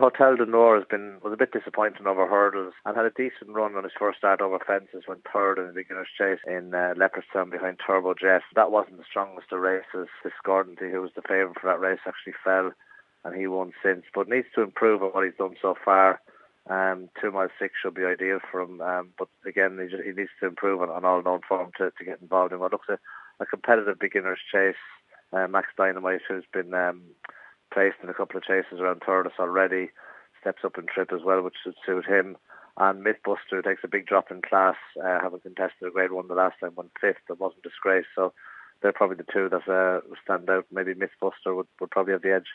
Hotel du Nord has been was a bit disappointing over hurdles and had a decent run on his first start over fences, went third in the beginner's chase in uh, Leopardstown behind Turbo Jet. That wasn't the strongest of races. Discordancy, who was the favourite for that race, actually fell and he won since, but needs to improve on what he's done so far. Um, two mile six should be ideal for him, um, but again, he, just, he needs to improve on, on all known form to, to get involved in what looks a, a competitive beginner's chase. Uh, Max Dynamite, who's been um, placed in a couple of chases around Thurles already, steps up in trip as well, which should suit him. And Mythbuster takes a big drop in class, uh, having contested a grade one the last time, won fifth, and wasn't disgraced. So they're probably the two that uh, stand out. Maybe Mythbuster would, would probably have the edge.